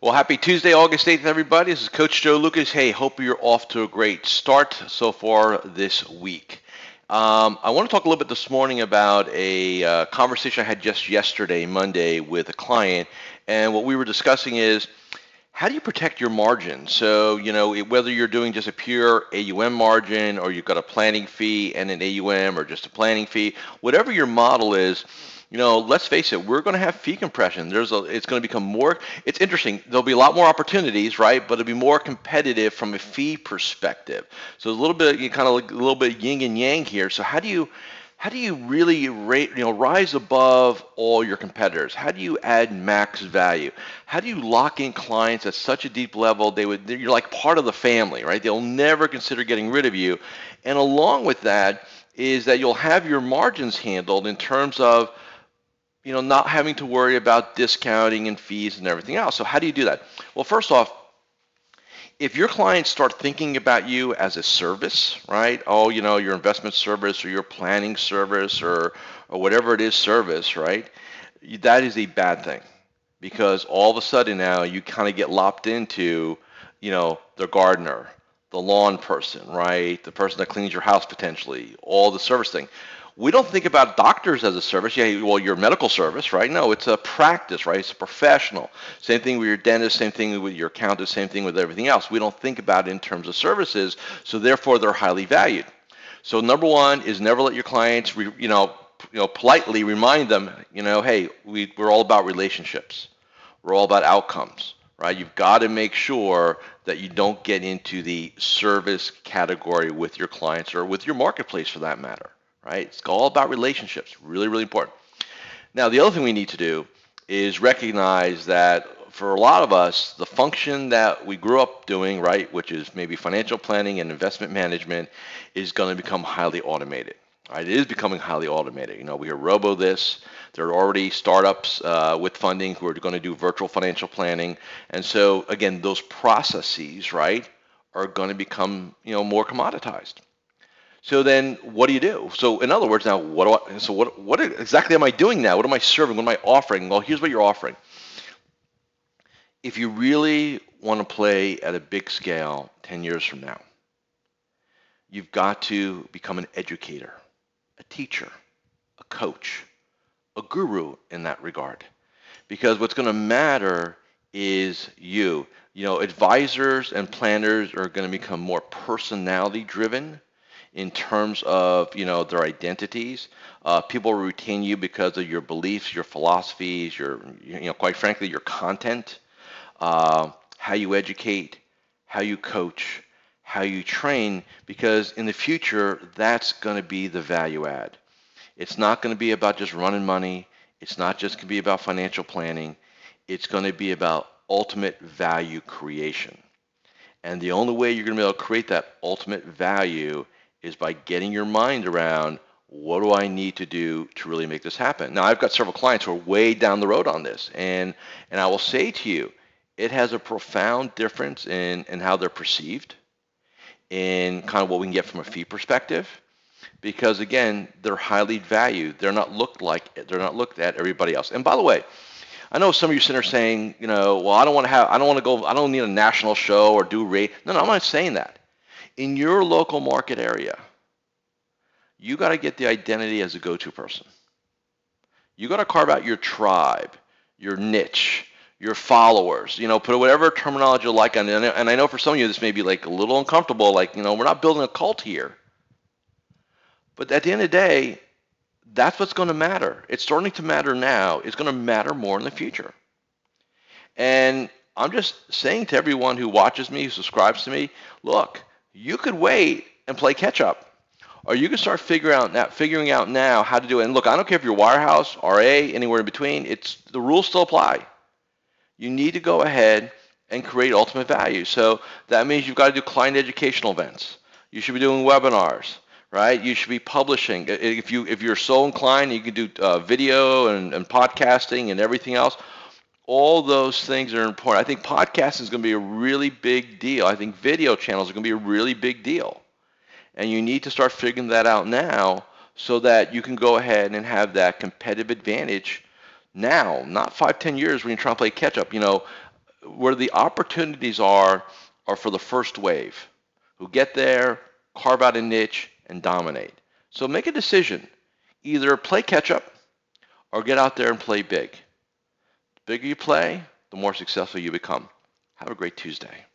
Well, happy Tuesday, August 8th, everybody. This is Coach Joe Lukacs. Hey, hope you're off to a great start so far this week. Um, I want to talk a little bit this morning about a uh, conversation I had just yesterday, Monday, with a client. And what we were discussing is how do you protect your margin? So, you know, whether you're doing just a pure AUM margin or you've got a planning fee and an AUM or just a planning fee, whatever your model is, you know, let's face it, we're going to have fee compression. There's a, it's going to become more. It's interesting. There'll be a lot more opportunities, right? But it'll be more competitive from a fee perspective. So a little bit, you kind of like a little bit yin and yang here. So how do you, how do you really rate, you know, rise above all your competitors? How do you add max value? How do you lock in clients at such a deep level they would, you're like part of the family, right? They'll never consider getting rid of you. And along with that is that you'll have your margins handled in terms of you know, not having to worry about discounting and fees and everything else. So how do you do that? Well, first off, if your clients start thinking about you as a service, right? Oh, you know, your investment service or your planning service or or whatever it is service, right? That is a bad thing because all of a sudden now you kind of get lopped into, you know, the gardener, the lawn person, right? The person that cleans your house potentially, all the service thing we don't think about doctors as a service. Yeah, well, your medical service, right? No, it's a practice, right? It's a professional. Same thing with your dentist, same thing with your accountant, same thing with everything else. We don't think about it in terms of services, so therefore they're highly valued. So number one is never let your clients, re, you know, you know, politely remind them, you know, hey, we, we're all about relationships. We're all about outcomes, right? You've got to make sure that you don't get into the service category with your clients or with your marketplace for that matter right? It's all about relationships. Really, really important. Now, the other thing we need to do is recognize that for a lot of us, the function that we grew up doing, right, which is maybe financial planning and investment management, is going to become highly automated. Right? It is becoming highly automated. You know, we hear robo this. There are already startups uh, with funding who are going to do virtual financial planning, and so again, those processes, right, are going to become you know more commoditized. So then, what do you do? So in other words, now what do I? So what? What exactly am I doing now? What am I serving? What am I offering? Well, here's what you're offering. If you really want to play at a big scale 10 years from now, you've got to become an educator, a teacher, a coach, a guru in that regard. Because what's going to matter is you. You know, advisors and planners are going to become more personality driven in terms of you know their identities. Uh, people retain you because of your beliefs, your philosophies, your you know quite frankly your content, uh, how you educate, how you coach, how you train. Because in the future, that's going to be the value add. It's not going to be about just running money. It's not just going to be about financial planning. It's going to be about ultimate value creation. And the only way you're going to be able to create that ultimate value is by getting your mind around what do I need to do to really make this happen? Now, I've got several clients who are way down the road on this, and and I will say to you, it has a profound difference in in how they're perceived, in kind of what we can get from a fee perspective, because again, they're highly valued. They're not looked like they're not looked at everybody else. And by the way, I know some of you sitting there saying, you know, well, I don't want to have, I don't want to go, I don't need a national show or do rate. No, no, I'm not saying that in your local market area, you got to get the identity as a go-to person. You got to carve out your tribe, your niche, your followers. You know, put whatever terminology you like on it. And I know for some of you this may be like a little uncomfortable. Like, you know, we're not building a cult here. But at the end of the day, that's what's going to matter. It's starting to matter now. It's going to matter more in the future. And I'm just saying to everyone who watches me, who subscribes to me, look, you could wait and play catch up. Or you can start figuring out now, figuring out now how to do it. And look, I don't care if you're Wirehouse, RIA, anywhere in between. It's the rules still apply. You need to go ahead and create ultimate value. So that means you've got to do client educational events. You should be doing webinars, right? You should be publishing. If you if you're so inclined, you can do uh, video and, and podcasting and everything else all those things are important. I think podcasting is going to be a really big deal. I think video channels are going to be a really big deal. And you need to start figuring that out now so that you can go ahead and have that competitive advantage now, not five, ten years when you're trying to play catch up. You know, where the opportunities are are for the first wave who get there, carve out a niche, and dominate. So make a decision. Either play catch up or get out there and play big bigger you play, the more successful you become. Have a great Tuesday.